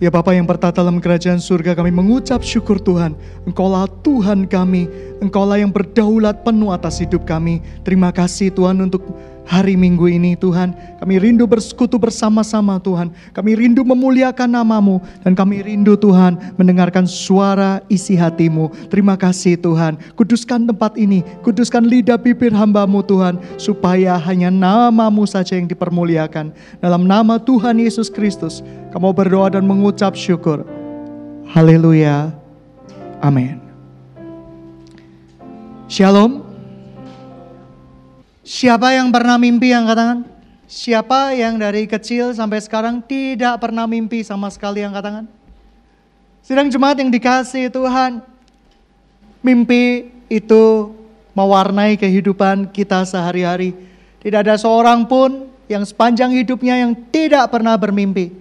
Ya Bapa yang bertata dalam kerajaan surga kami mengucap syukur Tuhan. Engkaulah Tuhan kami. Engkaulah yang berdaulat penuh atas hidup kami. Terima kasih Tuhan untuk hari minggu ini Tuhan. Kami rindu bersekutu bersama-sama Tuhan. Kami rindu memuliakan namamu. Dan kami rindu Tuhan mendengarkan suara isi hatimu. Terima kasih Tuhan. Kuduskan tempat ini. Kuduskan lidah bibir hambamu Tuhan. Supaya hanya namamu saja yang dipermuliakan. Dalam nama Tuhan Yesus Kristus. Kamu berdoa dan mengucap syukur. Haleluya. Amin. Shalom. Siapa yang pernah mimpi yang katakan? Siapa yang dari kecil sampai sekarang tidak pernah mimpi sama sekali yang katakan? Sidang jemaat yang dikasih Tuhan, mimpi itu mewarnai kehidupan kita sehari-hari. Tidak ada seorang pun yang sepanjang hidupnya yang tidak pernah bermimpi.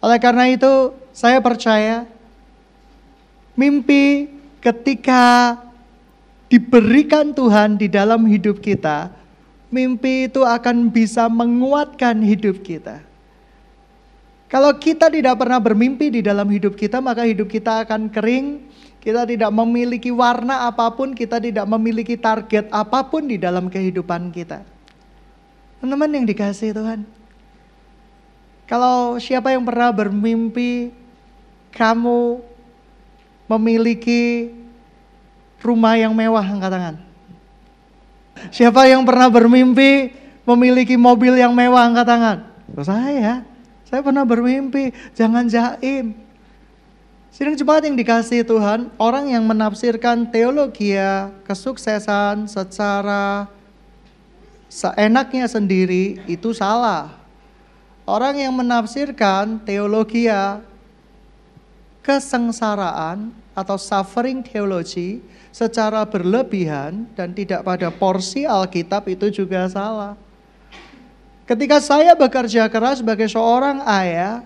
Oleh karena itu, saya percaya mimpi ketika diberikan Tuhan di dalam hidup kita, mimpi itu akan bisa menguatkan hidup kita. Kalau kita tidak pernah bermimpi di dalam hidup kita, maka hidup kita akan kering. Kita tidak memiliki warna apa pun, kita tidak memiliki target apa pun di dalam kehidupan kita. Teman-teman yang dikasih Tuhan. Kalau siapa yang pernah bermimpi, kamu memiliki rumah yang mewah angkat tangan. Siapa yang pernah bermimpi memiliki mobil yang mewah angkat tangan? Oh, saya, saya pernah bermimpi, jangan jaim. Sidang cepat yang dikasih Tuhan, orang yang menafsirkan teologi kesuksesan secara seenaknya sendiri itu salah. Orang yang menafsirkan teologi kesengsaraan atau suffering theology secara berlebihan dan tidak pada porsi Alkitab itu juga salah. Ketika saya bekerja keras sebagai seorang ayah,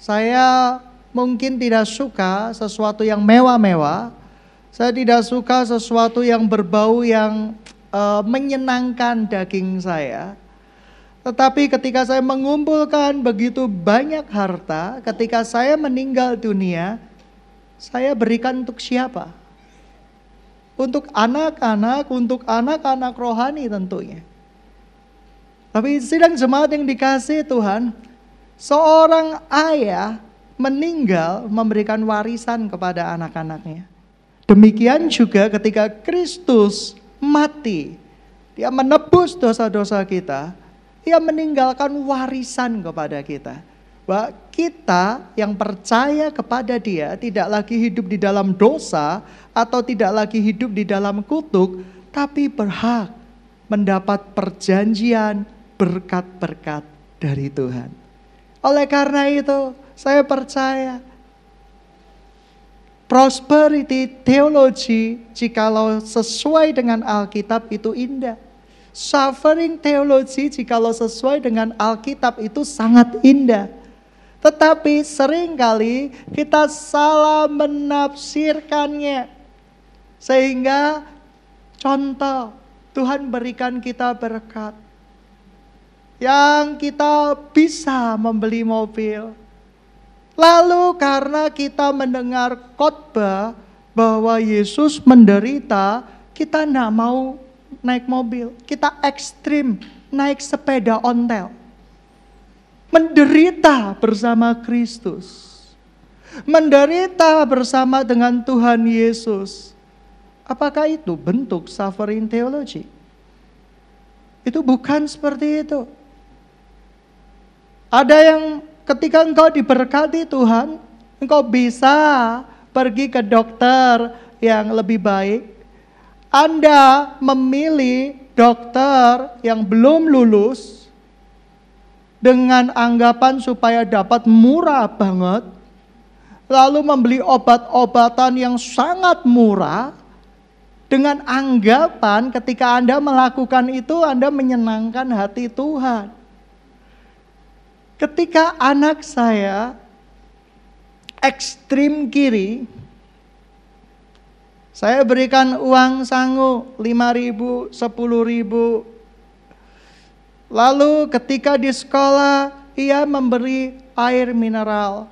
saya mungkin tidak suka sesuatu yang mewah-mewah. Saya tidak suka sesuatu yang berbau yang uh, menyenangkan daging saya. Tetapi ketika saya mengumpulkan begitu banyak harta, ketika saya meninggal dunia, saya berikan untuk siapa? Untuk anak-anak, untuk anak-anak rohani tentunya. Tapi sidang jemaat yang dikasih Tuhan, seorang ayah meninggal memberikan warisan kepada anak-anaknya. Demikian juga ketika Kristus mati, dia menebus dosa-dosa kita, dia meninggalkan warisan kepada kita bahwa kita yang percaya kepada Dia tidak lagi hidup di dalam dosa atau tidak lagi hidup di dalam kutuk, tapi berhak mendapat perjanjian berkat-berkat dari Tuhan. Oleh karena itu, saya percaya prosperity teologi jikalau sesuai dengan Alkitab itu indah. Suffering teologi jikalau sesuai dengan Alkitab itu sangat indah. Tetapi sering kali kita salah menafsirkannya. Sehingga contoh Tuhan berikan kita berkat. Yang kita bisa membeli mobil. Lalu karena kita mendengar khotbah bahwa Yesus menderita, kita tidak mau naik mobil. Kita ekstrim naik sepeda ontel menderita bersama Kristus. Menderita bersama dengan Tuhan Yesus. Apakah itu bentuk suffering theology? Itu bukan seperti itu. Ada yang ketika engkau diberkati Tuhan, engkau bisa pergi ke dokter yang lebih baik. Anda memilih dokter yang belum lulus, dengan anggapan supaya dapat murah banget, lalu membeli obat-obatan yang sangat murah, dengan anggapan ketika Anda melakukan itu, Anda menyenangkan hati Tuhan. Ketika anak saya ekstrim kiri, saya berikan uang sangu 5 ribu, 10 ribu, Lalu ketika di sekolah ia memberi air mineral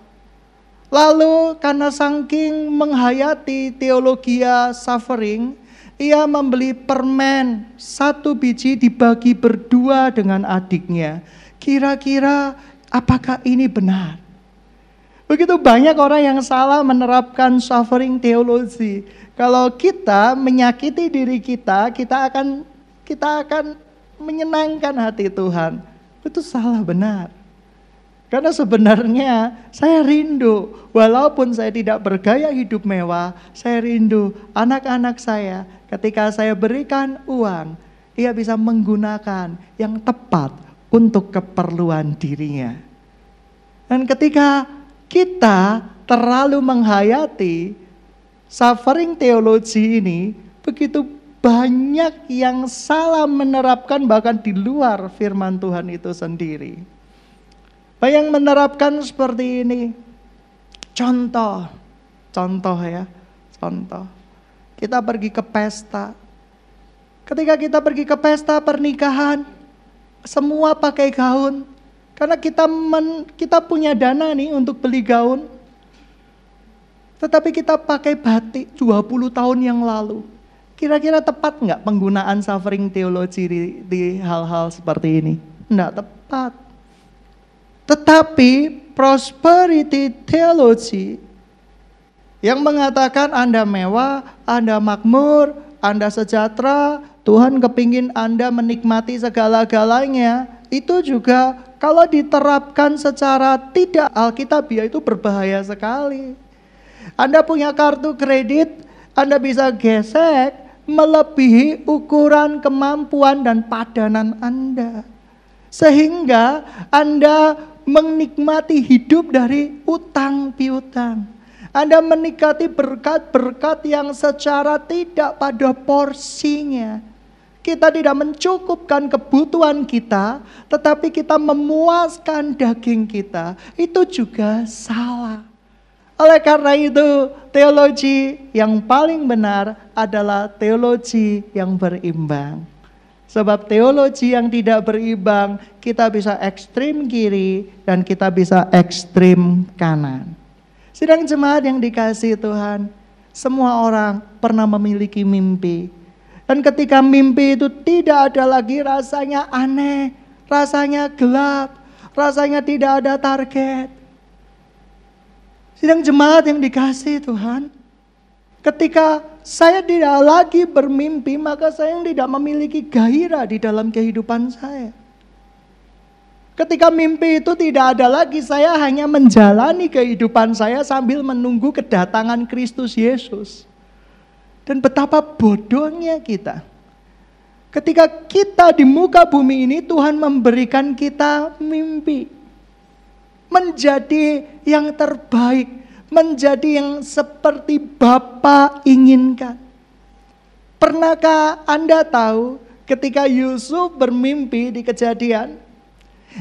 Lalu karena saking menghayati teologi suffering, ia membeli permen satu biji dibagi berdua dengan adiknya. Kira-kira apakah ini benar? Begitu banyak orang yang salah menerapkan suffering teologi. Kalau kita menyakiti diri kita, kita akan kita akan menyenangkan hati Tuhan. Itu salah benar. Karena sebenarnya saya rindu, walaupun saya tidak bergaya hidup mewah, saya rindu anak-anak saya ketika saya berikan uang, ia bisa menggunakan yang tepat untuk keperluan dirinya. Dan ketika kita terlalu menghayati suffering teologi ini, begitu banyak yang salah menerapkan bahkan di luar firman Tuhan itu sendiri. Yang menerapkan seperti ini. Contoh, contoh ya, contoh. Kita pergi ke pesta. Ketika kita pergi ke pesta pernikahan, semua pakai gaun. Karena kita men, kita punya dana nih untuk beli gaun. Tetapi kita pakai batik 20 tahun yang lalu. Kira-kira tepat nggak penggunaan suffering teologi di, hal-hal seperti ini? Nggak tepat. Tetapi prosperity theology yang mengatakan Anda mewah, Anda makmur, Anda sejahtera, Tuhan kepingin Anda menikmati segala-galanya, itu juga kalau diterapkan secara tidak alkitabiah itu berbahaya sekali. Anda punya kartu kredit, Anda bisa gesek melebihi ukuran kemampuan dan padanan Anda. Sehingga Anda menikmati hidup dari utang piutang. Anda menikmati berkat-berkat yang secara tidak pada porsinya. Kita tidak mencukupkan kebutuhan kita, tetapi kita memuaskan daging kita. Itu juga salah. Oleh karena itu, teologi yang paling benar adalah teologi yang berimbang. Sebab teologi yang tidak berimbang, kita bisa ekstrim kiri dan kita bisa ekstrim kanan. Sedang jemaat yang dikasih Tuhan, semua orang pernah memiliki mimpi. Dan ketika mimpi itu tidak ada lagi rasanya aneh, rasanya gelap, rasanya tidak ada target. Sedang jemaat yang dikasih Tuhan, ketika saya tidak lagi bermimpi, maka saya tidak memiliki gairah di dalam kehidupan saya. Ketika mimpi itu tidak ada lagi, saya hanya menjalani kehidupan saya sambil menunggu kedatangan Kristus Yesus. Dan betapa bodohnya kita. Ketika kita di muka bumi ini, Tuhan memberikan kita mimpi. Menjadi yang terbaik, menjadi yang seperti Bapa inginkan. Pernahkah Anda tahu ketika Yusuf bermimpi di kejadian?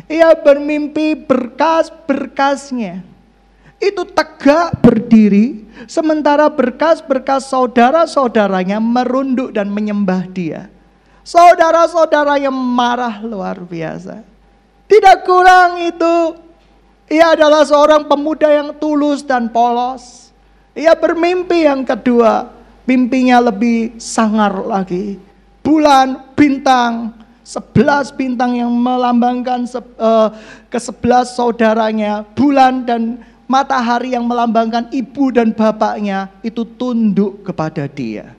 Ia bermimpi berkas-berkasnya. Itu tegak berdiri, sementara berkas-berkas saudara-saudaranya merunduk dan menyembah dia. Saudara-saudaranya marah luar biasa. Tidak kurang itu ia adalah seorang pemuda yang tulus dan polos. Ia bermimpi yang kedua, mimpinya lebih sangar lagi. Bulan, bintang, sebelas bintang yang melambangkan uh, ke sebelas saudaranya. Bulan dan matahari yang melambangkan ibu dan bapaknya itu tunduk kepada dia.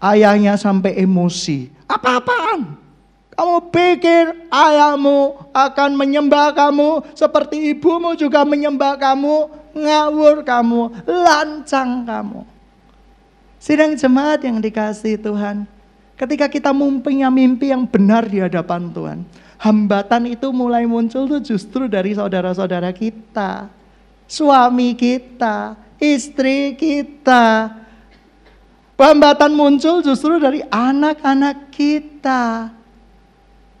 Ayahnya sampai emosi. Apa-apaan? Kamu pikir ayahmu akan menyembah kamu seperti ibumu juga menyembah kamu, ngawur kamu, lancang kamu. Sidang jemaat yang dikasih Tuhan, ketika kita mempunyai mimpi yang benar di hadapan Tuhan, hambatan itu mulai muncul tuh justru dari saudara-saudara kita, suami kita, istri kita. Hambatan muncul justru dari anak-anak kita.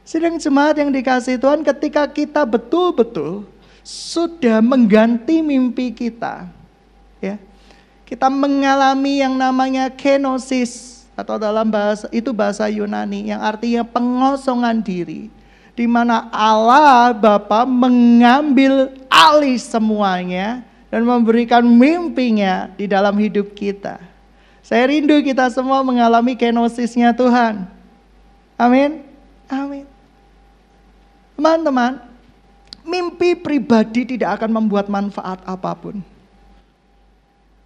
Sidang jemaat yang dikasih Tuhan ketika kita betul-betul sudah mengganti mimpi kita. Ya. Kita mengalami yang namanya kenosis atau dalam bahasa itu bahasa Yunani yang artinya pengosongan diri di mana Allah Bapa mengambil alih semuanya dan memberikan mimpinya di dalam hidup kita. Saya rindu kita semua mengalami kenosisnya Tuhan. Amin. Amin. Teman-teman, mimpi pribadi tidak akan membuat manfaat apa pun.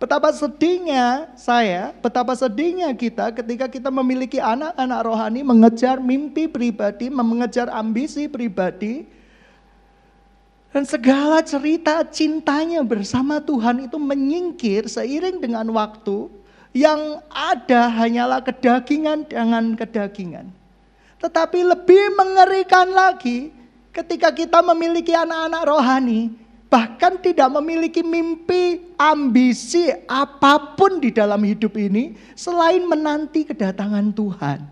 Betapa sedihnya saya, betapa sedihnya kita ketika kita memiliki anak-anak rohani mengejar mimpi pribadi, mengejar ambisi pribadi. Dan segala cerita cintanya bersama Tuhan itu menyingkir seiring dengan waktu yang ada hanyalah kedagingan dengan kedagingan. Tetapi lebih mengerikan lagi ketika kita memiliki anak-anak rohani bahkan tidak memiliki mimpi, ambisi apa pun di dalam hidup ini selain menanti kedatangan Tuhan.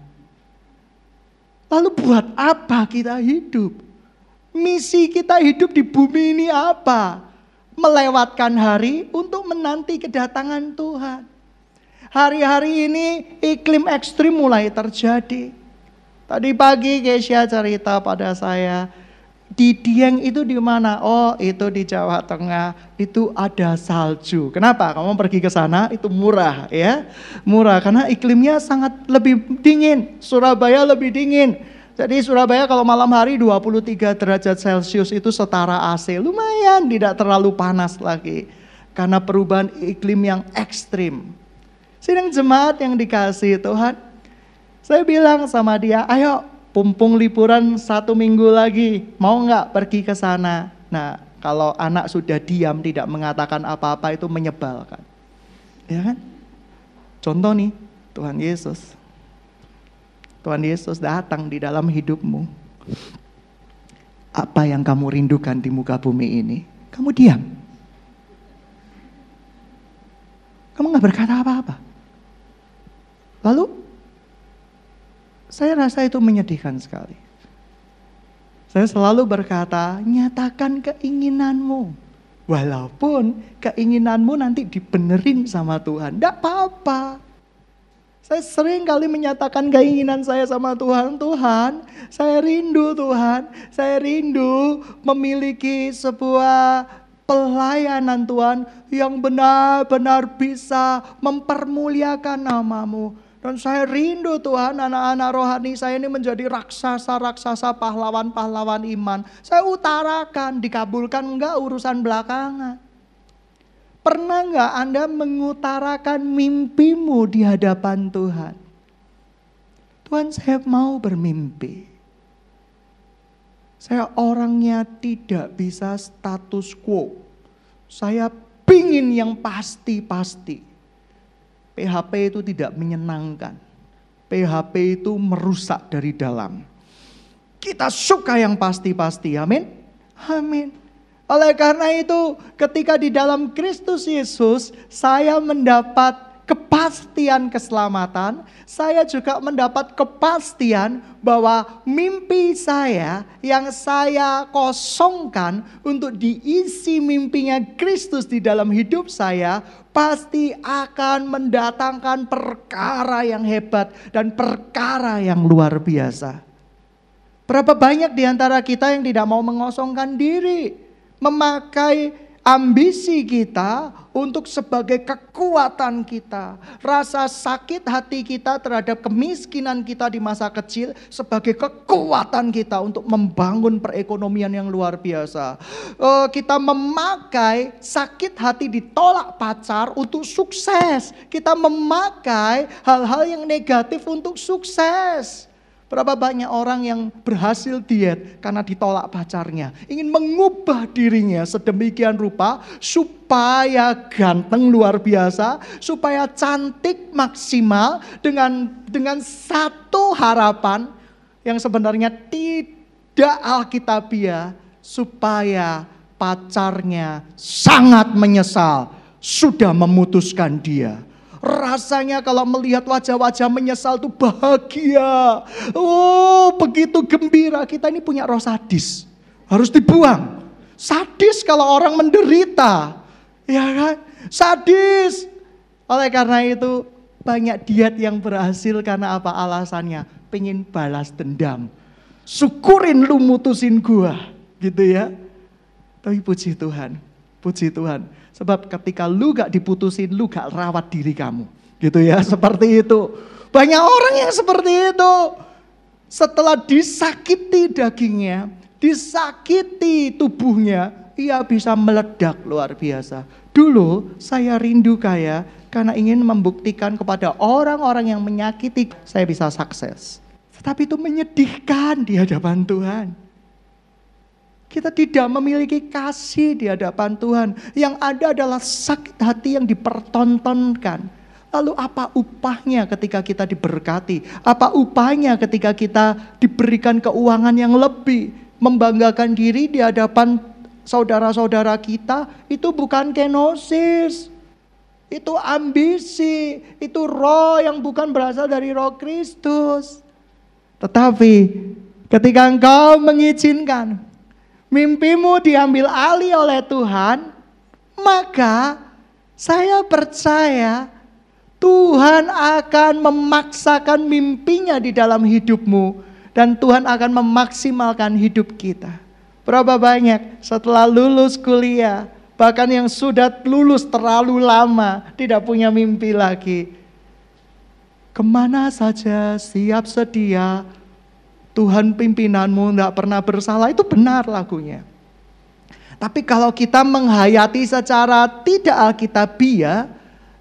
Lalu buat apa kita hidup? Misi kita hidup di bumi ini apa? Melewatkan hari untuk menanti kedatangan Tuhan. Hari-hari ini iklim ekstrim mulai terjadi. Tadi pagi Kesia cerita pada saya, di Dieng itu di mana? Oh, itu di Jawa Tengah. Itu ada salju. Kenapa? Kamu pergi ke sana itu murah ya. Murah karena iklimnya sangat lebih dingin. Surabaya lebih dingin. Jadi Surabaya kalau malam hari 23 derajat Celcius itu setara AC. Lumayan tidak terlalu panas lagi. Karena perubahan iklim yang ekstrim. Sidang jemaat yang dikasih Tuhan. Saya bilang sama dia, ayo pumpung liburan satu minggu lagi, mau nggak pergi ke sana? Nah, kalau anak sudah diam tidak mengatakan apa-apa itu menyebalkan. Ya kan? Contoh nih, Tuhan Yesus. Tuhan Yesus datang di dalam hidupmu. Apa yang kamu rindukan di muka bumi ini? Kamu diam. Kamu nggak berkata apa-apa. Lalu saya rasa itu menyedihkan sekali. Saya selalu berkata, nyatakan keinginanmu. Walaupun keinginanmu nanti dibenerin sama Tuhan. Tidak apa-apa. Saya sering kali menyatakan keinginan saya sama Tuhan. Tuhan, saya rindu Tuhan. Saya rindu memiliki sebuah pelayanan Tuhan yang benar-benar bisa mempermuliakan namamu dan saya rindu Tuhan anak-anak rohani saya ini menjadi raksasa-raksasa pahlawan-pahlawan iman. Saya utarakan, dikabulkan enggak urusan belakangan. Pernah enggak Anda mengutarakan mimpimu di hadapan Tuhan? Tuhan saya mau bermimpi. Saya orangnya tidak bisa status quo. Saya pingin yang pasti-pasti. PHP itu tidak menyenangkan. PHP itu merusak dari dalam. Kita suka yang pasti-pasti, amin. Amin. Oleh karena itu, ketika di dalam Kristus Yesus, saya mendapat kepastian keselamatan, saya juga mendapat kepastian bahwa mimpi saya yang saya kosongkan untuk diisi mimpinya Kristus di dalam hidup saya pasti akan mendatangkan perkara yang hebat dan perkara yang luar biasa. Berapa banyak di antara kita yang tidak mau mengosongkan diri, memakai ambisi kita untuk sebagai kekuatan kita. Rasa sakit hati kita terhadap kemiskinan kita di masa kecil sebagai kekuatan kita untuk membangun perekonomian yang luar biasa. Uh, kita memakai sakit hati ditolak pacar untuk sukses. Kita memakai hal-hal yang negatif untuk sukses. Berapa banyak orang yang berhasil diet karena ditolak pacarnya. Ingin mengubah dirinya sedemikian rupa supaya ganteng luar biasa. Supaya cantik maksimal dengan dengan satu harapan yang sebenarnya tidak alkitabiah. Supaya pacarnya sangat menyesal sudah memutuskan dia Rasanya kalau melihat wajah-wajah menyesal itu bahagia. Oh begitu gembira. Kita ini punya roh sadis. Harus dibuang. Sadis kalau orang menderita. Ya kan? Sadis. Oleh karena itu banyak diet yang berhasil karena apa alasannya? Pengen balas dendam. Syukurin lu mutusin gua. Gitu ya. Tapi puji Tuhan. Puji Tuhan. Sebab ketika lu gak diputusin, lu gak rawat diri kamu. Gitu ya, seperti itu. Banyak orang yang seperti itu. Setelah disakiti dagingnya, disakiti tubuhnya, ia bisa meledak luar biasa. Dulu saya rindu kaya karena ingin membuktikan kepada orang-orang yang menyakiti saya bisa sukses. Tetapi itu menyedihkan di hadapan Tuhan. Kita tidak memiliki kasih di hadapan Tuhan. Yang ada adalah sakit hati yang dipertontonkan. Lalu apa upahnya ketika kita diberkati? Apa upahnya ketika kita diberikan keuangan yang lebih? Membanggakan diri di hadapan saudara-saudara kita itu bukan kenosis. Itu ambisi, itu roh yang bukan berasal dari roh Kristus. Tetapi ketika engkau mengizinkan mimpimu diambil alih oleh Tuhan, maka saya percaya Tuhan akan memaksakan mimpinya di dalam hidupmu dan Tuhan akan memaksimalkan hidup kita. Berapa banyak setelah lulus kuliah, bahkan yang sudah lulus terlalu lama, tidak punya mimpi lagi. Ke mana saja siap sedia, Tuhan pimpinanmu tidak pernah bersalah, itu benar lagunya. Tapi kalau kita menghayati secara tidak alkitabiah,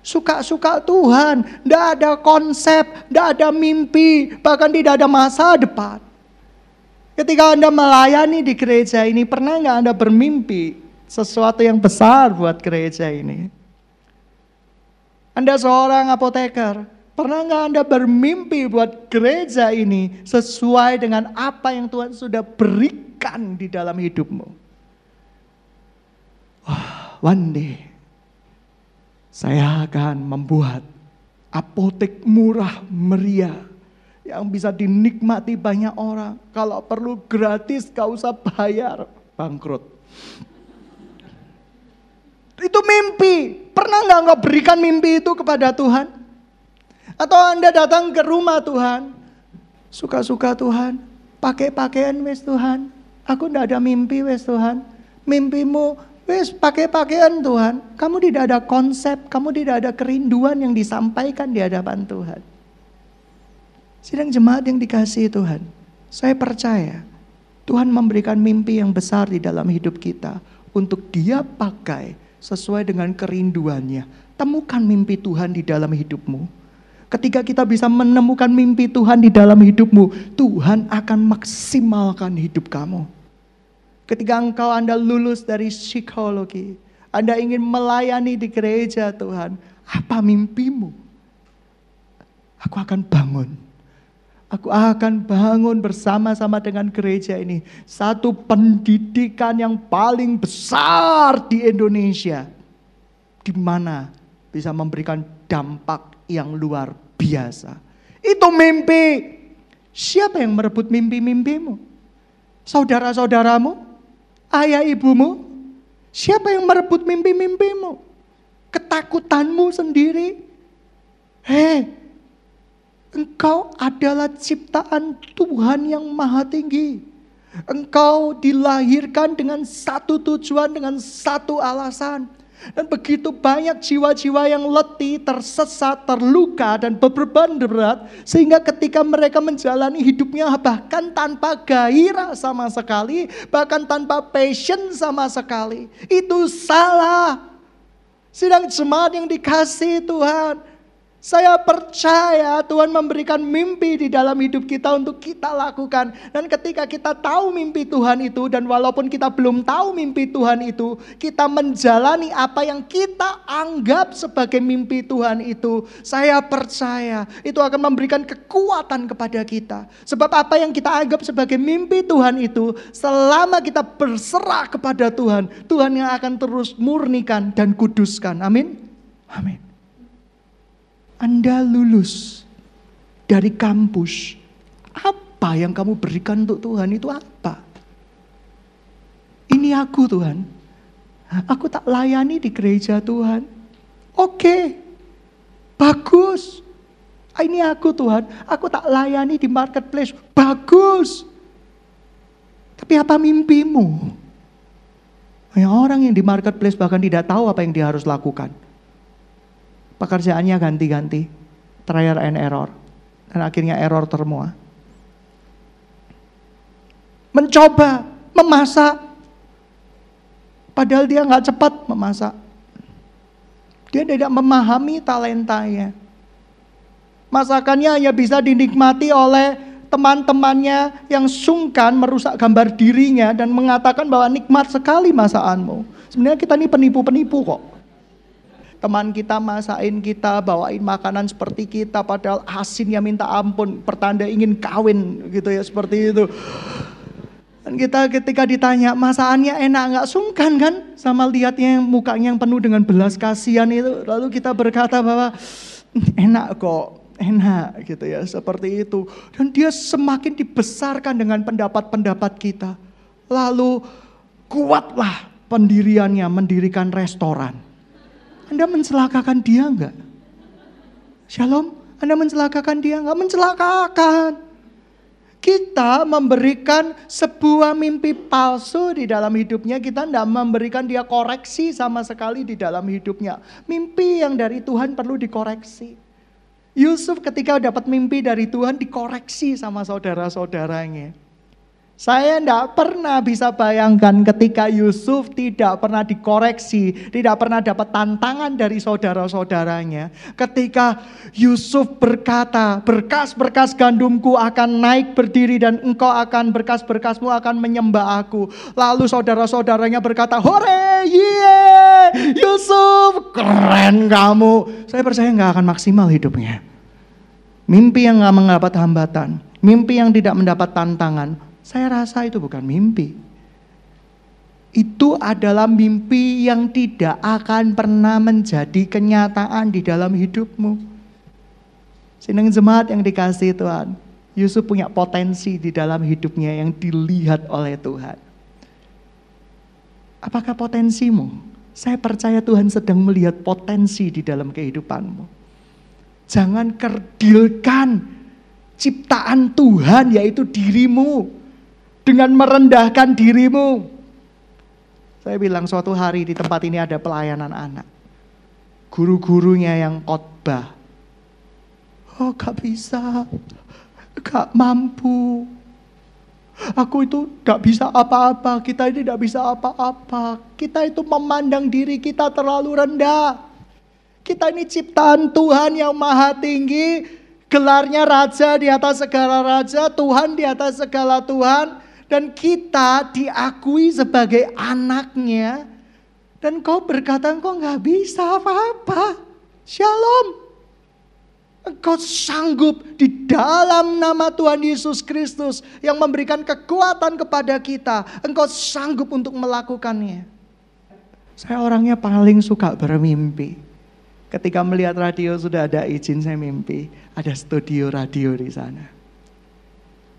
suka-suka Tuhan. Tidak ada konsep, tidak ada mimpi, bahkan tidak ada masa depan. Ketika Anda melayani di gereja ini, pernah nggak Anda bermimpi sesuatu yang besar buat gereja ini? Anda seorang apoteker, pernah nggak Anda bermimpi buat gereja ini sesuai dengan apa yang Tuhan sudah berikan di dalam hidupmu? Wah, one day saya akan membuat apotek murah meriah yang bisa dinikmati banyak orang. Kalau perlu gratis, gak usah bayar. Bangkrut. Itu mimpi. Pernah nggak nggak berikan mimpi itu kepada Tuhan? Atau Anda datang ke rumah Tuhan, suka-suka Tuhan, pakai pakaian wes Tuhan. Aku ndak ada mimpi wes Tuhan. Mimpimu Wes pakai pakaian Tuhan. Kamu tidak ada konsep, kamu tidak ada kerinduan yang disampaikan di hadapan Tuhan. Sidang jemaat yang dikasihi Tuhan. Saya percaya Tuhan memberikan mimpi yang besar di dalam hidup kita untuk dia pakai sesuai dengan kerinduannya. Temukan mimpi Tuhan di dalam hidupmu. Ketika kita bisa menemukan mimpi Tuhan di dalam hidupmu, Tuhan akan maksimalkan hidup kamu. Ketika engkau Anda lulus dari psikologi, Anda ingin melayani di gereja Tuhan, apa mimpimu? Aku akan bangun. Aku akan bangun bersama-sama dengan gereja ini. Satu pendidikan yang paling besar di Indonesia. Di mana bisa memberikan dampak yang luar biasa. Itu mimpi. Siapa yang merebut mimpi-mimpimu? Saudara-saudaramu? ayah ibumu? Siapa yang merebut mimpi-mimpimu? Ketakutanmu sendiri? Hei, engkau adalah ciptaan Tuhan yang maha tinggi. Engkau dilahirkan dengan satu tujuan, dengan satu alasan. Dan begitu banyak jiwa-jiwa yang letih, tersesat, terluka, dan beban berat. Sehingga ketika mereka menjalani hidupnya bahkan tanpa gairah sama sekali. Bahkan tanpa passion sama sekali. Itu salah. Sedang jemaat yang dikasih Tuhan. Saya percaya Tuhan memberikan mimpi di dalam hidup kita untuk kita lakukan. Dan ketika kita tahu mimpi Tuhan itu dan walaupun kita belum tahu mimpi Tuhan itu, kita menjalani apa yang kita anggap sebagai mimpi Tuhan itu. Saya percaya itu akan memberikan kekuatan kepada kita. Sebab apa yang kita anggap sebagai mimpi Tuhan itu, selama kita berserah kepada Tuhan, Tuhan yang akan terus murnikan dan kuduskan. Amin. Amin. Anda lulus dari kampus, apa yang kamu berikan untuk Tuhan itu apa? Ini aku Tuhan. Aku tak layani di gereja Tuhan. Oke, bagus. Ini aku Tuhan. Aku tak layani di marketplace. Bagus. Tapi apa mimpimu? Banyak orang yang di marketplace bahkan tidak tahu apa yang dia harus lakukan. Pekerjaannya ganti-ganti, trial and error. Dan akhirnya error termua. Mencoba memasak. Padahal dia nggak cepat memasak. Dia tidak memahami talentanya. Masakannya hanya bisa dinikmati oleh teman-temannya yang sungkan merusak gambar dirinya dan mengatakan bahwa nikmat sekali masakanmu. Sebenarnya kita ini penipu-penipu kok. Teman kita masakin kita, bawain makanan seperti kita, padahal asinnya minta ampun, pertanda ingin kawin gitu ya seperti itu. Dan kita ketika ditanya masakannya enak nggak? Sungkan kan? Sama lihatnya yang mukanya yang penuh dengan belas kasihan itu. Lalu kita berkata bahwa enak kok, enak gitu ya seperti itu. Dan dia semakin dibesarkan dengan pendapat-pendapat kita. Lalu kuatlah pendiriannya mendirikan restoran Anda mencelakakan dia enggak Shalom Anda mencelakakan dia enggak mencelakakan kita memberikan sebuah mimpi palsu di dalam hidupnya, kita tidak memberikan dia koreksi sama sekali di dalam hidupnya. Mimpi yang dari Tuhan perlu dikoreksi. Yusuf ketika dapat mimpi dari Tuhan dikoreksi sama saudara-saudaranya. Saya tidak pernah bisa bayangkan ketika Yusuf tidak pernah dikoreksi, tidak pernah dapat tantangan dari saudara-saudaranya. Ketika Yusuf berkata, berkas-berkas gandumku akan naik berdiri dan engkau akan berkas-berkasmu akan menyembah aku. Lalu saudara-saudaranya berkata, hore, yeah, Yusuf, keren kamu. Saya percaya nggak akan maksimal hidupnya. Mimpi yang nggak mendapat hambatan, mimpi yang tidak mendapat tantangan, saya rasa itu bukan mimpi. Itu adalah mimpi yang tidak akan pernah menjadi kenyataan di dalam hidupmu. Sineng jemaat yang dikasih Tuhan. Yusuf punya potensi di dalam hidupnya yang dilihat oleh Tuhan. Apakah potensimu? Saya percaya Tuhan sedang melihat potensi di dalam kehidupanmu. Jangan kerdilkan ciptaan Tuhan yaitu dirimu dengan merendahkan dirimu. Saya bilang suatu hari di tempat ini ada pelayanan anak. Guru-gurunya yang khotbah. Oh gak bisa, gak mampu. Aku itu gak bisa apa-apa, kita ini tidak bisa apa-apa. Kita itu memandang diri kita terlalu rendah. Kita ini ciptaan Tuhan yang maha tinggi, gelarnya raja di atas segala raja, Tuhan di atas segala Tuhan dan kita diakui sebagai anaknya dan kau berkata engkau nggak bisa apa-apa. Shalom. Engkau sanggup di dalam nama Tuhan Yesus Kristus yang memberikan kekuatan kepada kita. Engkau sanggup untuk melakukannya. Saya orangnya paling suka bermimpi. Ketika melihat radio sudah ada izin saya mimpi. Ada studio radio di sana.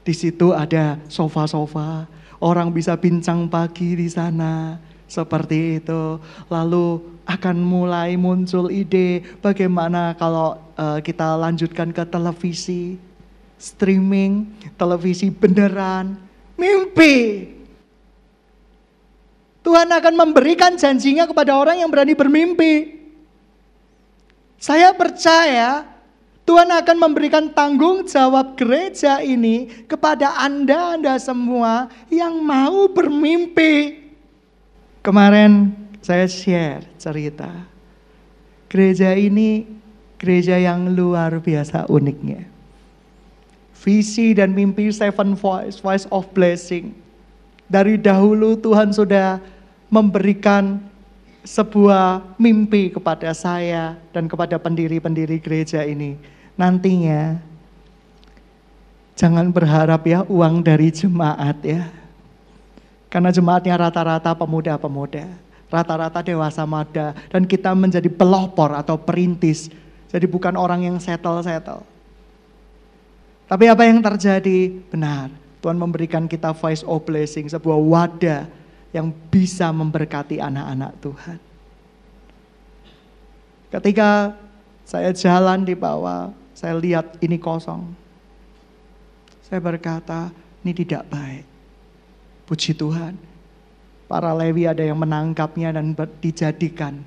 Di situ ada sofa-sofa, orang bisa bincang pagi di sana. Seperti itu. Lalu akan mulai muncul ide bagaimana kalau uh, kita lanjutkan ke televisi, streaming, televisi beneran, mimpi. Tuhan akan memberikan janjinya kepada orang yang berani bermimpi. Saya percaya Tuhan akan memberikan tanggung jawab gereja ini kepada Anda-Anda semua yang mau bermimpi. Kemarin saya share cerita. Gereja ini gereja yang luar biasa uniknya. Visi dan mimpi Seven Voice, Voice of Blessing. Dari dahulu Tuhan sudah memberikan sebuah mimpi kepada saya dan kepada pendiri-pendiri gereja ini nantinya jangan berharap ya uang dari jemaat ya. Karena jemaatnya rata-rata pemuda-pemuda, rata-rata dewasa muda dan kita menjadi pelopor atau perintis. Jadi bukan orang yang settle-settle. Tapi apa yang terjadi? Benar, Tuhan memberikan kita voice of blessing, sebuah wadah yang bisa memberkati anak-anak Tuhan. Ketika saya jalan di bawah, saya lihat ini kosong. Saya berkata, ini tidak baik. Puji Tuhan. Para Lewi ada yang menangkapnya dan dijadikan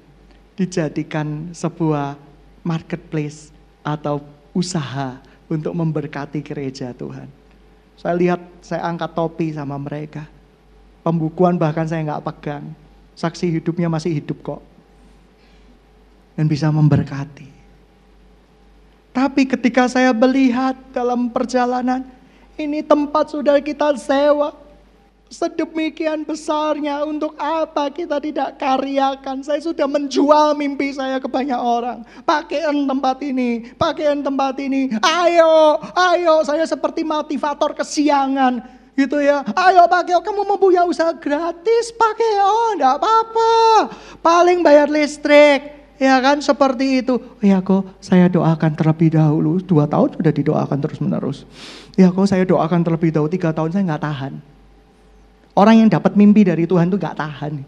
dijadikan sebuah marketplace atau usaha untuk memberkati gereja Tuhan. Saya lihat, saya angkat topi sama mereka. Pembukuan bahkan saya nggak pegang. Saksi hidupnya masih hidup kok. Dan bisa memberkati. Tapi ketika saya melihat dalam perjalanan, ini tempat sudah kita sewa. Sedemikian besarnya untuk apa kita tidak karyakan. Saya sudah menjual mimpi saya ke banyak orang. Pakaian tempat ini, pakaian tempat ini. Ayo, ayo saya seperti motivator kesiangan gitu ya. Ayo pakai, kamu mau punya usaha gratis, pakai oh enggak apa-apa. Paling bayar listrik. Ya kan seperti itu. Ya kok saya doakan terlebih dahulu. Dua tahun sudah didoakan terus menerus. Ya kok saya doakan terlebih dahulu. Tiga tahun saya nggak tahan. Orang yang dapat mimpi dari Tuhan itu gak tahan.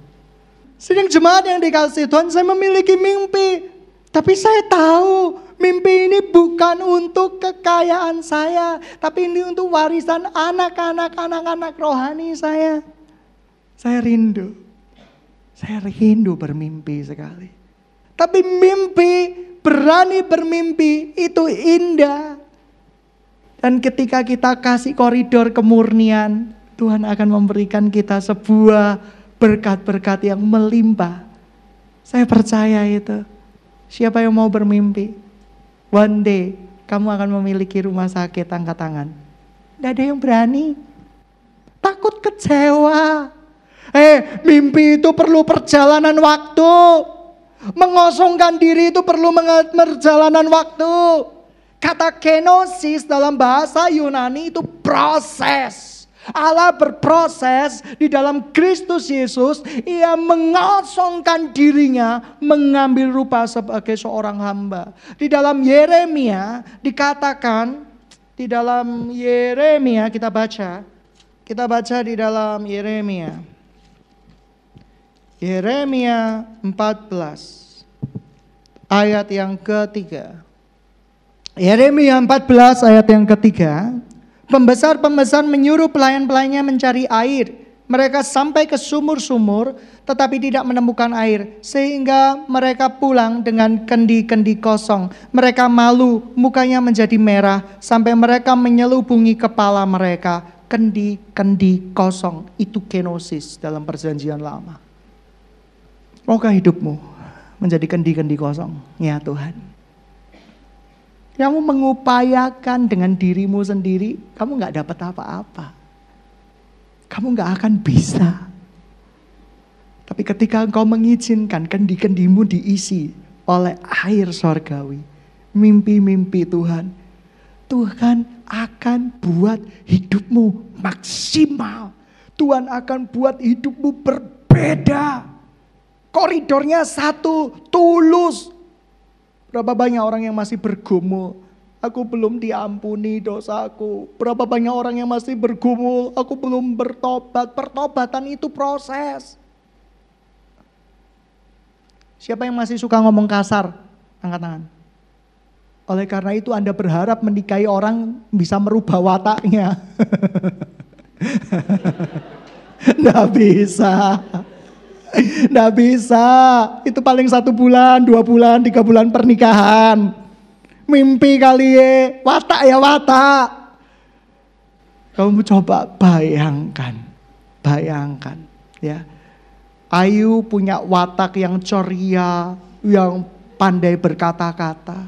Sedang jemaat yang dikasih Tuhan, saya memiliki mimpi. Tapi saya tahu mimpi ini bukan untuk kekayaan saya. Tapi ini untuk warisan anak-anak, anak-anak rohani saya. Saya rindu. Saya rindu bermimpi sekali. Tapi mimpi, berani bermimpi itu indah. Dan ketika kita kasih koridor kemurnian, Tuhan akan memberikan kita sebuah berkat-berkat yang melimpah. Saya percaya itu. Siapa yang mau bermimpi? One day kamu akan memiliki rumah sakit angkat tangan. Tidak ada yang berani. Takut kecewa. Eh, mimpi itu perlu perjalanan waktu. Mengosongkan diri itu perlu perjalanan waktu. Kata kenosis dalam bahasa Yunani itu proses. Allah berproses di dalam Kristus Yesus. Ia mengosongkan dirinya mengambil rupa sebagai seorang hamba. Di dalam Yeremia dikatakan, di dalam Yeremia kita baca. Kita baca di dalam Yeremia. Yeremia 14 ayat yang ketiga. Yeremia 14 ayat yang ketiga. Pembesar-pembesar menyuruh pelayan-pelayannya mencari air. Mereka sampai ke sumur-sumur tetapi tidak menemukan air. Sehingga mereka pulang dengan kendi-kendi kosong. Mereka malu, mukanya menjadi merah. Sampai mereka menyelubungi kepala mereka. Kendi-kendi kosong. Itu kenosis dalam perjanjian lama. Maukah hidupmu menjadi kendi-kendi kosong? Ya Tuhan. Kamu mengupayakan dengan dirimu sendiri, kamu nggak dapat apa-apa. Kamu nggak akan bisa. Tapi ketika engkau mengizinkan kendi-kendimu diisi oleh air sorgawi, mimpi-mimpi Tuhan, Tuhan akan buat hidupmu maksimal. Tuhan akan buat hidupmu berbeda. Koridornya satu, tulus, Berapa banyak orang yang masih bergumul, aku belum diampuni dosaku. Berapa banyak orang yang masih bergumul, aku belum bertobat. Pertobatan itu proses. Siapa yang masih suka ngomong kasar? Angkat tangan. Oleh karena itu Anda berharap menikahi orang bisa merubah wataknya. Tidak bisa. Nggak bisa. Itu paling satu bulan, dua bulan, tiga bulan pernikahan. Mimpi kali ya, watak ya watak. Kamu coba bayangkan, bayangkan ya. Ayu punya watak yang ceria, yang pandai berkata-kata.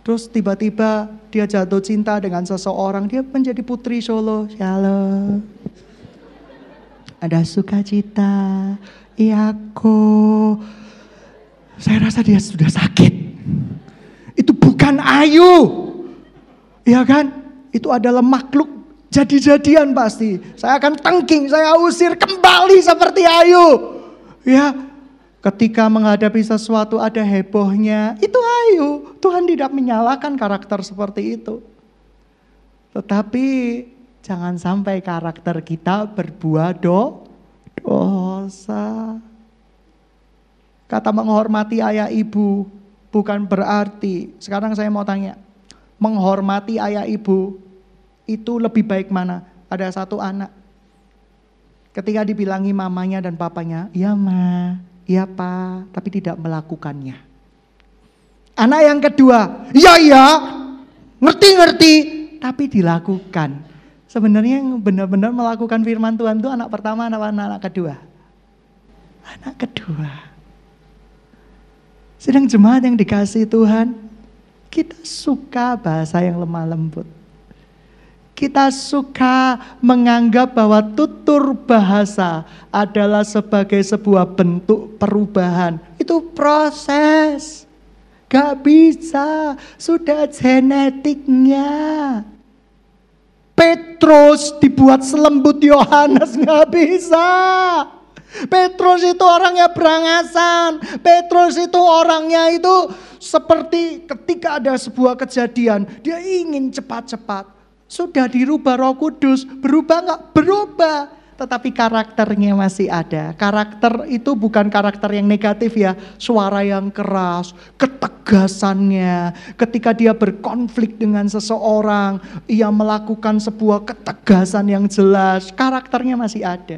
Terus tiba-tiba dia jatuh cinta dengan seseorang, dia menjadi putri Solo. Shalom ada sukacita, iya kok. Saya rasa dia sudah sakit. Itu bukan Ayu. Iya kan? Itu adalah makhluk jadi-jadian pasti. Saya akan tengking, saya usir kembali seperti Ayu. Ya, ketika menghadapi sesuatu ada hebohnya, itu Ayu. Tuhan tidak menyalahkan karakter seperti itu. Tetapi Jangan sampai karakter kita berbuah do, dosa. Kata menghormati ayah ibu bukan berarti, sekarang saya mau tanya, menghormati ayah ibu itu lebih baik mana? Ada satu anak. Ketika dibilangi mamanya dan papanya, iya ma, iya pak, tapi tidak melakukannya. Anak yang kedua, iya iya, ngerti-ngerti, tapi dilakukan. Sebenarnya yang benar-benar melakukan firman Tuhan itu anak pertama, anak, anak, anak kedua. Anak kedua. Sedang jemaat yang dikasih Tuhan, kita suka bahasa yang lemah lembut kita suka menganggap bahwa tutur bahasa adalah sebagai sebuah bentuk perubahan. Itu proses. Gak bisa, sudah genetiknya. Petrus dibuat selembut Yohanes gak bisa. Petrus itu orangnya berangasan. Petrus itu orangnya itu seperti ketika ada sebuah kejadian, dia ingin cepat-cepat. Sudah dirubah roh kudus, berubah nggak? Berubah. Tetapi karakternya masih ada. Karakter itu bukan karakter yang negatif ya. Suara yang keras, ketegasannya. Ketika dia berkonflik dengan seseorang, ia melakukan sebuah ketegasan yang jelas. Karakternya masih ada.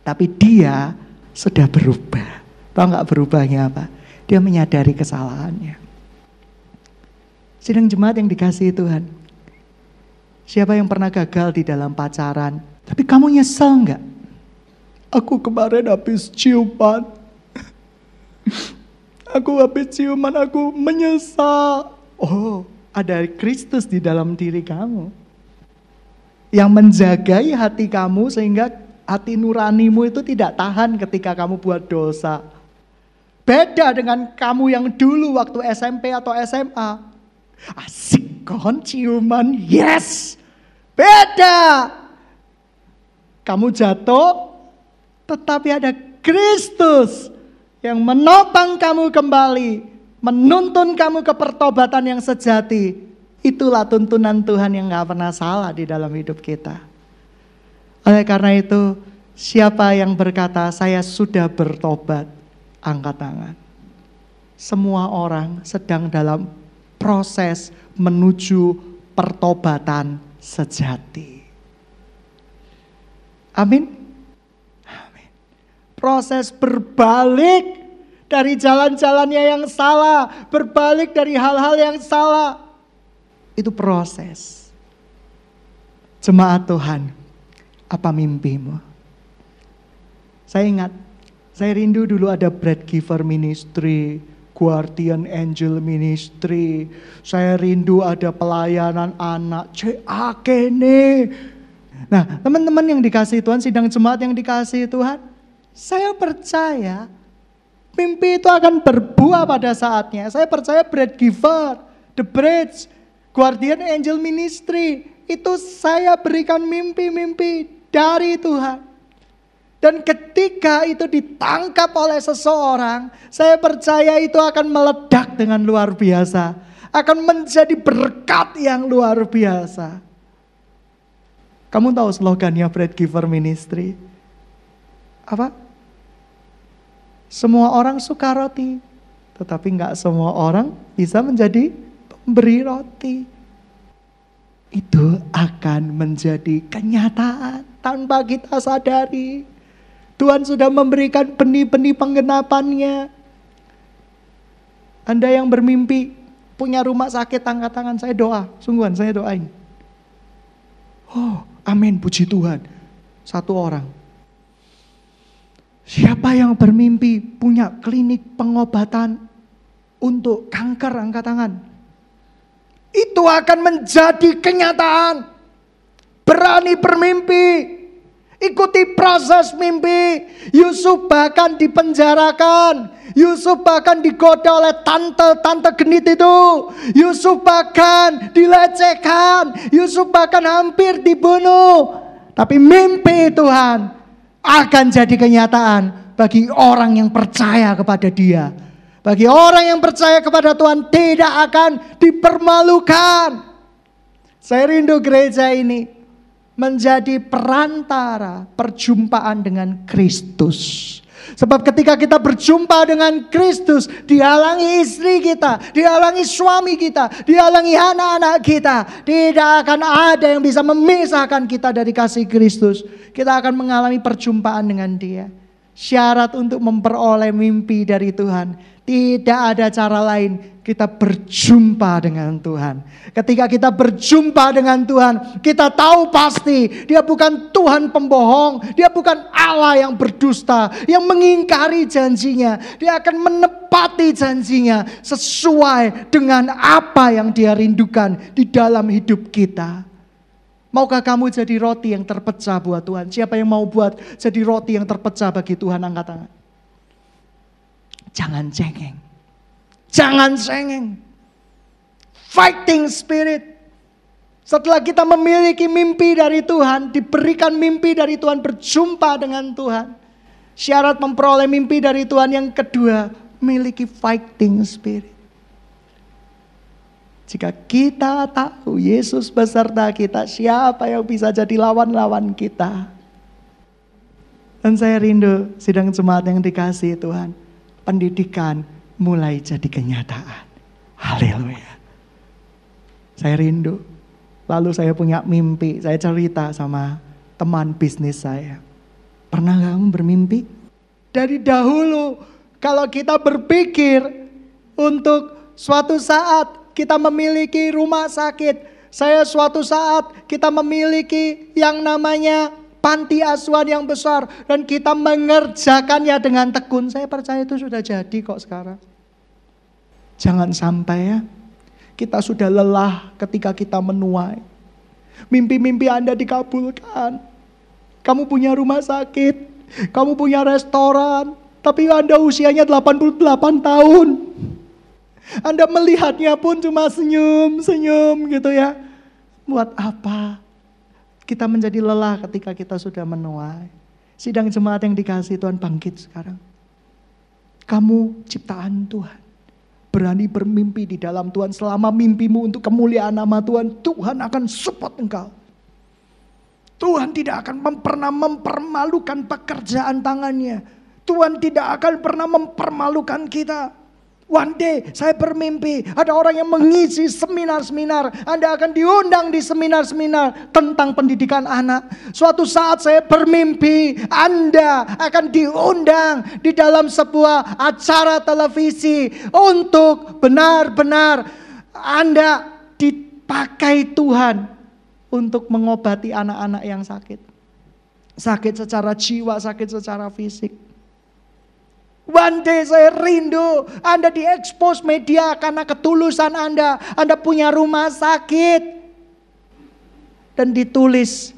Tapi dia sudah berubah. Tahu nggak berubahnya apa? Dia menyadari kesalahannya. Sidang jemaat yang dikasihi Tuhan. Siapa yang pernah gagal di dalam pacaran? Tapi kamu nyesel nggak? Aku kemarin habis ciuman. Aku habis ciuman, aku menyesal. Oh, ada Kristus di dalam diri kamu. Yang menjagai hati kamu sehingga hati nuranimu itu tidak tahan ketika kamu buat dosa. Beda dengan kamu yang dulu waktu SMP atau SMA. Asik kon ciuman, yes. Beda. Kamu jatuh, tetapi ada Kristus yang menopang kamu kembali, menuntun kamu ke pertobatan yang sejati. Itulah tuntunan Tuhan yang gak pernah salah di dalam hidup kita. Oleh karena itu, siapa yang berkata saya sudah bertobat, angkat tangan. Semua orang sedang dalam proses menuju pertobatan sejati. Amin. Amin. Proses berbalik dari jalan-jalannya yang salah, berbalik dari hal-hal yang salah. Itu proses. Jemaat Tuhan, apa mimpimu? Saya ingat, saya rindu dulu ada bread giver ministry, Guardian Angel Ministry. Saya rindu ada pelayanan anak. CAK nih. Nah teman-teman yang dikasih Tuhan, sidang jemaat yang dikasih Tuhan. Saya percaya mimpi itu akan berbuah pada saatnya. Saya percaya bread giver, the bridge, guardian angel ministry. Itu saya berikan mimpi-mimpi dari Tuhan. Dan ketika itu ditangkap oleh seseorang, saya percaya itu akan meledak dengan luar biasa. Akan menjadi berkat yang luar biasa. Kamu tahu slogannya Bread Giver Ministry? Apa? Semua orang suka roti, tetapi nggak semua orang bisa menjadi pemberi roti. Itu akan menjadi kenyataan tanpa kita sadari. Tuhan sudah memberikan benih-benih penggenapannya. Anda yang bermimpi punya rumah sakit, angkat tangan saya doa. Sungguhan saya doain. Oh, amin, puji Tuhan. Satu orang. Siapa yang bermimpi punya klinik pengobatan untuk kanker, angkat tangan. Itu akan menjadi kenyataan. Berani bermimpi. Ikuti proses mimpi. Yusuf bahkan dipenjarakan. Yusuf bahkan digoda oleh tante-tante genit itu. Yusuf bahkan dilecehkan. Yusuf bahkan hampir dibunuh. Tapi mimpi Tuhan akan jadi kenyataan bagi orang yang percaya kepada dia. Bagi orang yang percaya kepada Tuhan tidak akan dipermalukan. Saya rindu gereja ini menjadi perantara perjumpaan dengan Kristus. Sebab ketika kita berjumpa dengan Kristus, dihalangi istri kita, dihalangi suami kita, dihalangi anak-anak kita, tidak akan ada yang bisa memisahkan kita dari kasih Kristus. Kita akan mengalami perjumpaan dengan Dia. Syarat untuk memperoleh mimpi dari Tuhan tidak ada cara lain kita berjumpa dengan Tuhan. Ketika kita berjumpa dengan Tuhan, kita tahu pasti Dia bukan Tuhan pembohong, Dia bukan Allah yang berdusta, yang mengingkari janjinya. Dia akan menepati janjinya sesuai dengan apa yang Dia rindukan di dalam hidup kita. Maukah kamu jadi roti yang terpecah buat Tuhan? Siapa yang mau buat jadi roti yang terpecah bagi Tuhan? Angkat tangan. Jangan cengeng. Jangan cengeng. Fighting spirit. Setelah kita memiliki mimpi dari Tuhan, diberikan mimpi dari Tuhan, berjumpa dengan Tuhan. Syarat memperoleh mimpi dari Tuhan yang kedua, miliki fighting spirit. Jika kita tahu Yesus beserta kita, siapa yang bisa jadi lawan-lawan kita? Dan saya rindu sidang jemaat yang dikasih Tuhan pendidikan mulai jadi kenyataan. Haleluya. Saya rindu. Lalu saya punya mimpi, saya cerita sama teman bisnis saya. Pernah kamu bermimpi? Dari dahulu kalau kita berpikir untuk suatu saat kita memiliki rumah sakit, saya suatu saat kita memiliki yang namanya panti asuhan yang besar dan kita mengerjakannya dengan tekun. Saya percaya itu sudah jadi kok sekarang. Jangan sampai ya kita sudah lelah ketika kita menuai. Mimpi-mimpi Anda dikabulkan. Kamu punya rumah sakit, kamu punya restoran, tapi Anda usianya 88 tahun. Anda melihatnya pun cuma senyum-senyum gitu ya. Buat apa? Kita menjadi lelah ketika kita sudah menuai. Sidang jemaat yang dikasih Tuhan bangkit sekarang. Kamu ciptaan Tuhan. Berani bermimpi di dalam Tuhan. Selama mimpimu untuk kemuliaan nama Tuhan, Tuhan akan support engkau. Tuhan tidak akan pernah mempermalukan pekerjaan tangannya. Tuhan tidak akan pernah mempermalukan kita. One day saya bermimpi ada orang yang mengisi seminar-seminar. Anda akan diundang di seminar-seminar tentang pendidikan anak. Suatu saat saya bermimpi Anda akan diundang di dalam sebuah acara televisi untuk benar-benar Anda dipakai Tuhan untuk mengobati anak-anak yang sakit. Sakit secara jiwa, sakit secara fisik. One day saya rindu Anda diekspos media karena ketulusan Anda. Anda punya rumah sakit. Dan ditulis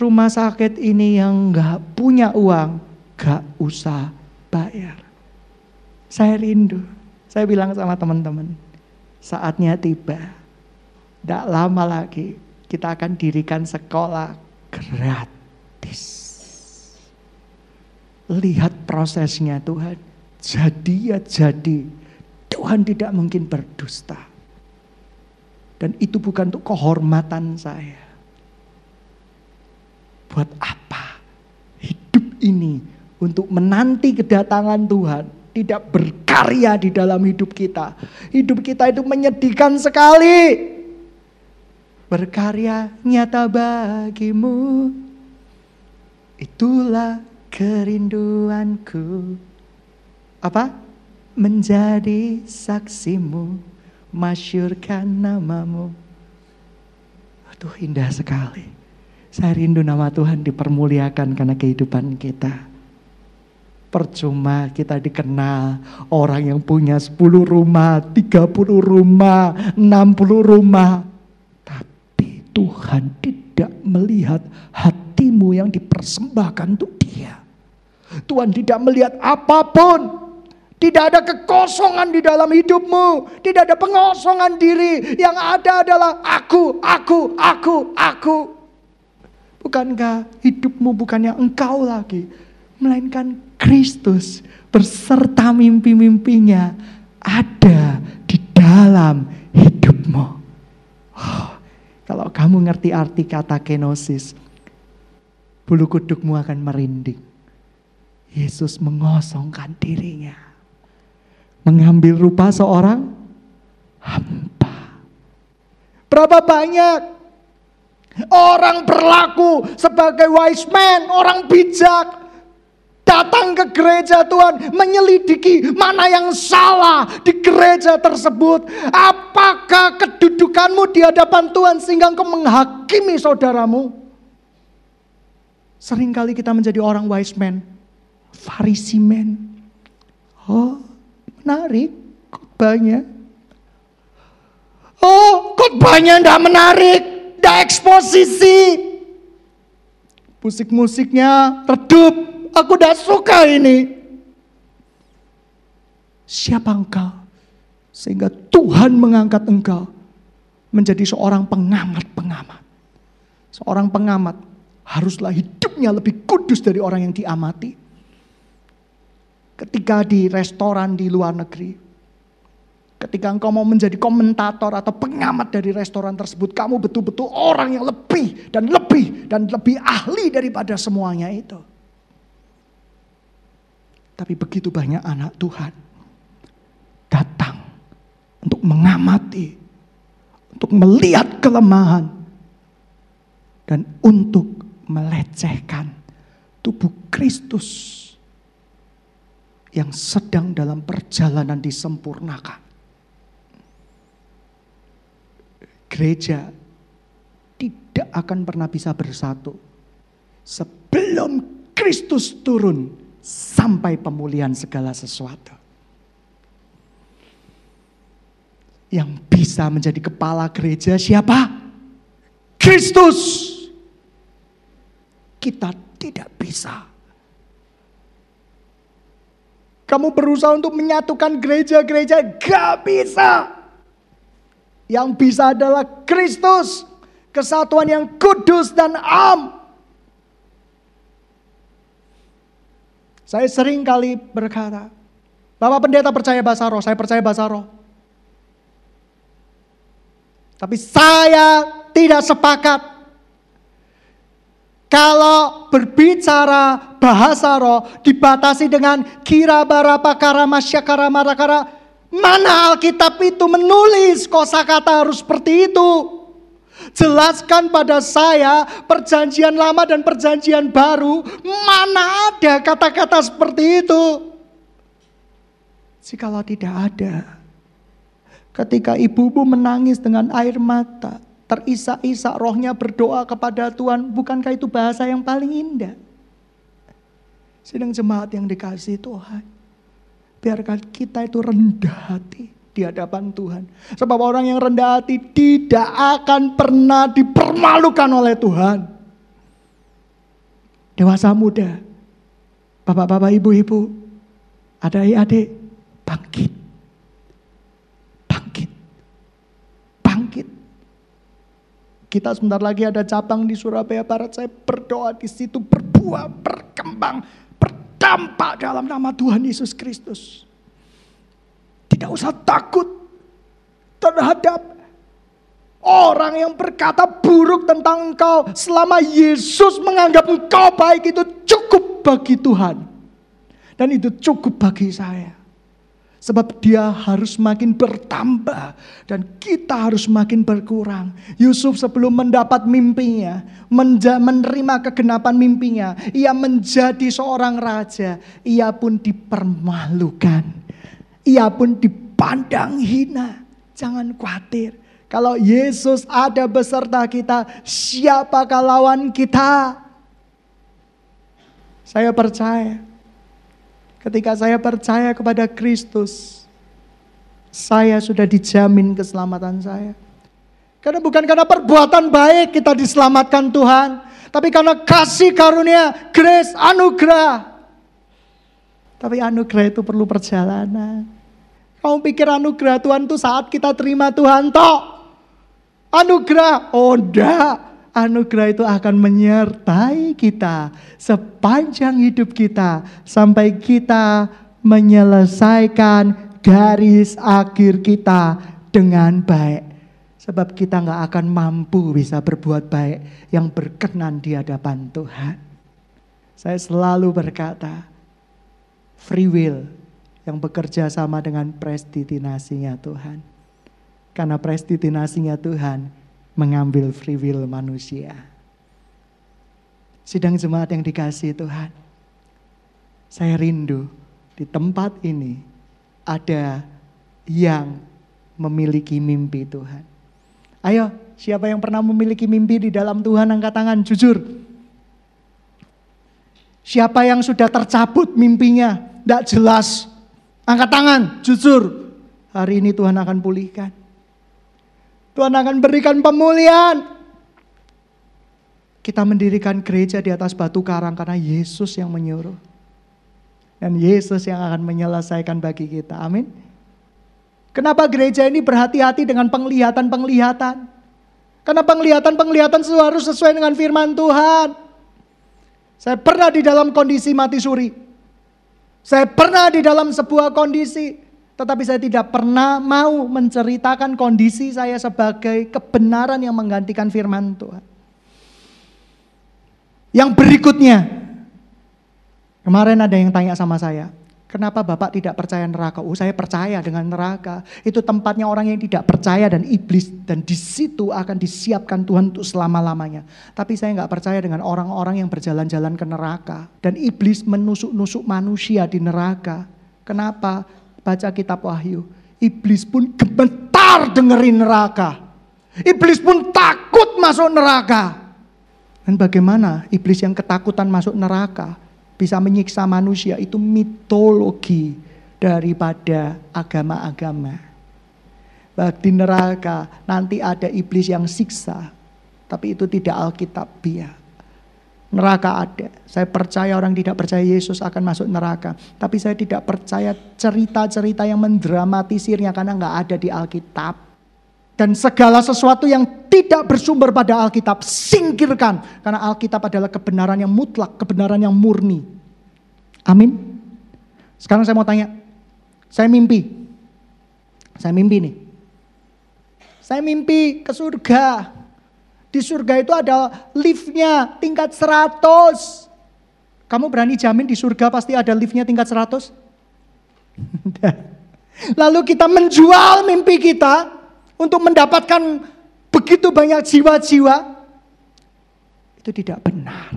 rumah sakit ini yang gak punya uang, gak usah bayar. Saya rindu. Saya bilang sama teman-teman, saatnya tiba. Tidak lama lagi kita akan dirikan sekolah gratis. Lihat prosesnya Tuhan. Jadi ya jadi. Tuhan tidak mungkin berdusta. Dan itu bukan untuk kehormatan saya. Buat apa hidup ini untuk menanti kedatangan Tuhan tidak berkarya di dalam hidup kita. Hidup kita itu menyedihkan sekali. Berkarya nyata bagimu. Itulah kerinduanku. Apa? Menjadi saksimu masyurkan namamu. Aduh indah sekali. Saya rindu nama Tuhan dipermuliakan karena kehidupan kita. Percuma kita dikenal orang yang punya 10 rumah 30 rumah 60 rumah. Tapi Tuhan tidak melihat hatimu yang dipersembahkan untuk dia Tuhan tidak melihat apa pun. Tidak ada kekosongan di dalam hidupmu. Tidak ada pengosongan diri. Yang ada adalah aku, aku, aku, aku. Bukankah hidupmu bukannya engkau lagi. Melainkan Kristus berserta mimpi-mimpinya ada di dalam hidupmu. Oh, kalau kamu ngerti arti kata kenosis, bulu kudukmu akan merinding Yesus mengosongkan dirinya. Mengambil rupa seorang hamba. Berapa banyak orang berlaku sebagai wise man, orang bijak, datang ke gereja Tuhan, menyelidiki mana yang salah di gereja tersebut. Apakah kedudukanmu di hadapan Tuhan sehingga engkau menghakimi saudaramu? Seringkali kita menjadi orang wise man, farisi man. Oh, menarik khotbahnya. Oh, khotbahnya tidak menarik, tidak eksposisi. Musik-musiknya redup, Aku tidak suka ini. Siapa engkau? Sehingga Tuhan mengangkat engkau menjadi seorang pengamat-pengamat. Seorang pengamat haruslah hidupnya lebih kudus dari orang yang diamati. Ketika di restoran di luar negeri, ketika engkau mau menjadi komentator atau pengamat dari restoran tersebut, kamu betul-betul orang yang lebih dan lebih dan lebih ahli daripada semuanya itu. Tapi begitu banyak anak Tuhan datang untuk mengamati, untuk melihat kelemahan, dan untuk melecehkan tubuh Kristus yang sedang dalam perjalanan disempurnakan. Gereja tidak akan pernah bisa bersatu sebelum Kristus turun sampai pemulihan segala sesuatu. Yang bisa menjadi kepala gereja siapa? Kristus. Kita tidak bisa. Kamu berusaha untuk menyatukan gereja-gereja, gak bisa. Yang bisa adalah Kristus, kesatuan yang kudus dan am. Saya sering kali berkata, Bapak pendeta percaya bahasa roh, saya percaya bahasa roh. Tapi saya tidak sepakat kalau berbicara bahasa roh dibatasi dengan kira bara pakara masyakara marakara. Mana Alkitab itu menulis kosakata harus seperti itu. Jelaskan pada saya perjanjian lama dan perjanjian baru, mana ada kata-kata seperti itu? Jikalau tidak ada, ketika ibumu menangis dengan air mata, terisak-isak rohnya berdoa kepada Tuhan, bukankah itu bahasa yang paling indah? Sedang jemaat yang dikasih Tuhan, biarkan kita itu rendah hati di hadapan Tuhan. Sebab orang yang rendah hati tidak akan pernah dipermalukan oleh Tuhan. Dewasa muda, bapak-bapak, ibu-ibu, ada adik, bangkit. Bangkit. Bangkit. Kita sebentar lagi ada cabang di Surabaya Barat. Saya berdoa di situ berbuah, berkembang, berdampak dalam nama Tuhan Yesus Kristus. Tidak usah takut terhadap orang yang berkata buruk tentang engkau. Selama Yesus menganggap engkau baik itu cukup bagi Tuhan. Dan itu cukup bagi saya. Sebab dia harus makin bertambah dan kita harus makin berkurang. Yusuf sebelum mendapat mimpinya, menerima kegenapan mimpinya, ia menjadi seorang raja, ia pun dipermalukan ia pun dipandang hina. Jangan khawatir. Kalau Yesus ada beserta kita, siapakah lawan kita? Saya percaya. Ketika saya percaya kepada Kristus, saya sudah dijamin keselamatan saya. Karena bukan karena perbuatan baik kita diselamatkan Tuhan, tapi karena kasih karunia, grace, anugerah. Tapi anugerah itu perlu perjalanan. Kamu pikir anugerah Tuhan itu saat kita terima Tuhan toh? Anugerah, oh enggak. Anugerah itu akan menyertai kita sepanjang hidup kita sampai kita menyelesaikan garis akhir kita dengan baik. Sebab kita nggak akan mampu bisa berbuat baik yang berkenan di hadapan Tuhan. Saya selalu berkata, free will yang bekerja sama dengan predestinasinya Tuhan. Karena predestinasinya Tuhan mengambil free will manusia. Sidang jemaat yang dikasih Tuhan. Saya rindu di tempat ini ada yang memiliki mimpi Tuhan. Ayo, siapa yang pernah memiliki mimpi di dalam Tuhan angkat tangan, jujur. Siapa yang sudah tercabut mimpinya, tidak jelas. Angkat tangan, jujur. Hari ini Tuhan akan pulihkan. Tuhan akan berikan pemulihan. Kita mendirikan gereja di atas batu karang karena Yesus yang menyuruh. Dan Yesus yang akan menyelesaikan bagi kita. Amin. Kenapa gereja ini berhati-hati dengan penglihatan-penglihatan? Karena penglihatan-penglihatan harus sesuai dengan firman Tuhan. Saya pernah di dalam kondisi mati suri. Saya pernah di dalam sebuah kondisi tetapi saya tidak pernah mau menceritakan kondisi saya sebagai kebenaran yang menggantikan firman Tuhan. Yang berikutnya, kemarin ada yang tanya sama saya, kenapa Bapak tidak percaya neraka? Oh saya percaya dengan neraka. Itu tempatnya orang yang tidak percaya dan iblis. Dan di situ akan disiapkan Tuhan untuk selama-lamanya. Tapi saya nggak percaya dengan orang-orang yang berjalan-jalan ke neraka. Dan iblis menusuk-nusuk manusia di neraka. Kenapa? Baca kitab Wahyu, iblis pun gemetar dengerin neraka. Iblis pun takut masuk neraka. Dan bagaimana iblis yang ketakutan masuk neraka bisa menyiksa manusia itu mitologi daripada agama-agama. Di neraka nanti ada iblis yang siksa, tapi itu tidak alkitabiah. Neraka ada. Saya percaya orang tidak percaya Yesus akan masuk neraka. Tapi saya tidak percaya cerita-cerita yang mendramatisirnya karena nggak ada di Alkitab. Dan segala sesuatu yang tidak bersumber pada Alkitab, singkirkan. Karena Alkitab adalah kebenaran yang mutlak, kebenaran yang murni. Amin. Sekarang saya mau tanya, saya mimpi. Saya mimpi nih. Saya mimpi ke surga. Di surga itu ada liftnya tingkat 100. Kamu berani jamin di surga pasti ada liftnya tingkat 100? Lalu kita menjual mimpi kita untuk mendapatkan begitu banyak jiwa-jiwa. Itu tidak benar.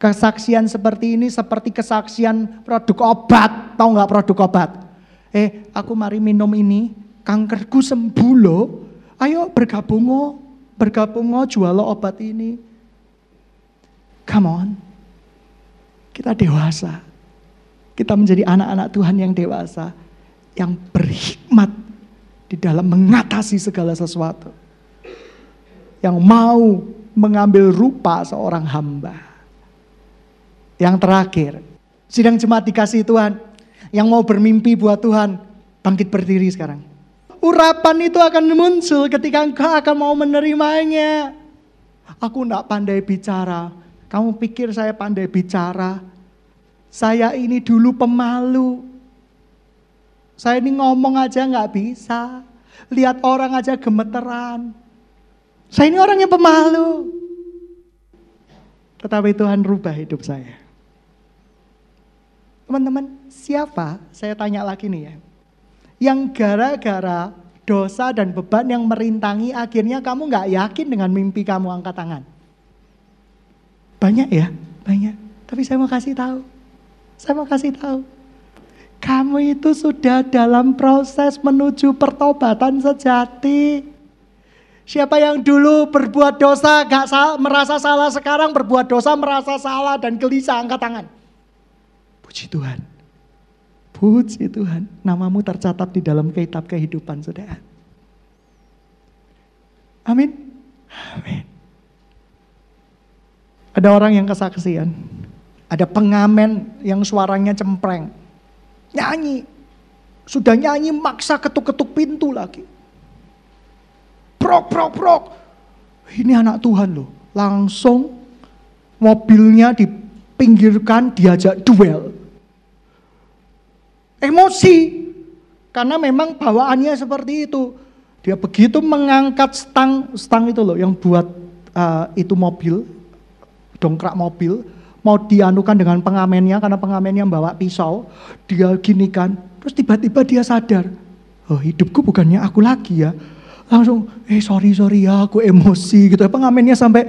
Kesaksian seperti ini seperti kesaksian produk obat. Tahu nggak produk obat? Eh, aku mari minum ini, kankerku sembuh loh. Ayo bergabung bergabung jual obat ini. Come on. Kita dewasa. Kita menjadi anak-anak Tuhan yang dewasa. Yang berhikmat di dalam mengatasi segala sesuatu. Yang mau mengambil rupa seorang hamba. Yang terakhir, sidang jemaat dikasih Tuhan. Yang mau bermimpi buat Tuhan, bangkit berdiri sekarang. Urapan itu akan muncul ketika engkau akan mau menerimanya. Aku tidak pandai bicara. Kamu pikir saya pandai bicara? Saya ini dulu pemalu. Saya ini ngomong aja nggak bisa. Lihat orang aja gemeteran. Saya ini orang yang pemalu. Tetapi Tuhan rubah hidup saya. Teman-teman, siapa? Saya tanya lagi nih ya yang gara-gara dosa dan beban yang merintangi akhirnya kamu nggak yakin dengan mimpi kamu angkat tangan. Banyak ya, banyak. Tapi saya mau kasih tahu. Saya mau kasih tahu. Kamu itu sudah dalam proses menuju pertobatan sejati. Siapa yang dulu berbuat dosa gak sal, merasa salah sekarang berbuat dosa merasa salah dan gelisah angkat tangan. Puji Tuhan. Puji Tuhan, namamu tercatat di dalam kitab kehidupan saudara. Amin. Amin. Ada orang yang kesaksian. Ada pengamen yang suaranya cempreng. Nyanyi. Sudah nyanyi maksa ketuk-ketuk pintu lagi. Prok, prok, prok. Ini anak Tuhan loh. Langsung mobilnya dipinggirkan diajak duel emosi. Karena memang bawaannya seperti itu. Dia begitu mengangkat stang, stang itu loh yang buat uh, itu mobil, dongkrak mobil, mau dianukan dengan pengamennya karena pengamennya bawa pisau. Dia gini kan, terus tiba-tiba dia sadar, oh hidupku bukannya aku lagi ya. Langsung, eh sorry sorry ya aku emosi gitu. Pengamennya sampai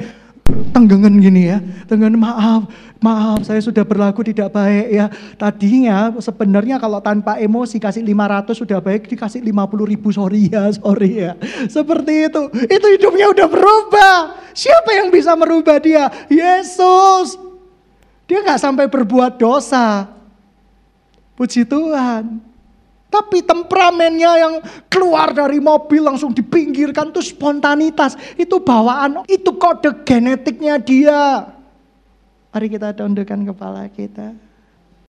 tenggengan gini ya. Tenggengan maaf, maaf saya sudah berlaku tidak baik ya. Tadinya sebenarnya kalau tanpa emosi kasih 500 sudah baik dikasih 50 ribu sorry ya, sorry ya. Seperti itu. Itu hidupnya udah berubah. Siapa yang bisa merubah dia? Yesus. Dia nggak sampai berbuat dosa. Puji Tuhan. Tapi temperamennya yang keluar dari mobil langsung dipinggirkan itu spontanitas. Itu bawaan, itu kode genetiknya dia. Mari kita tundukkan kepala kita.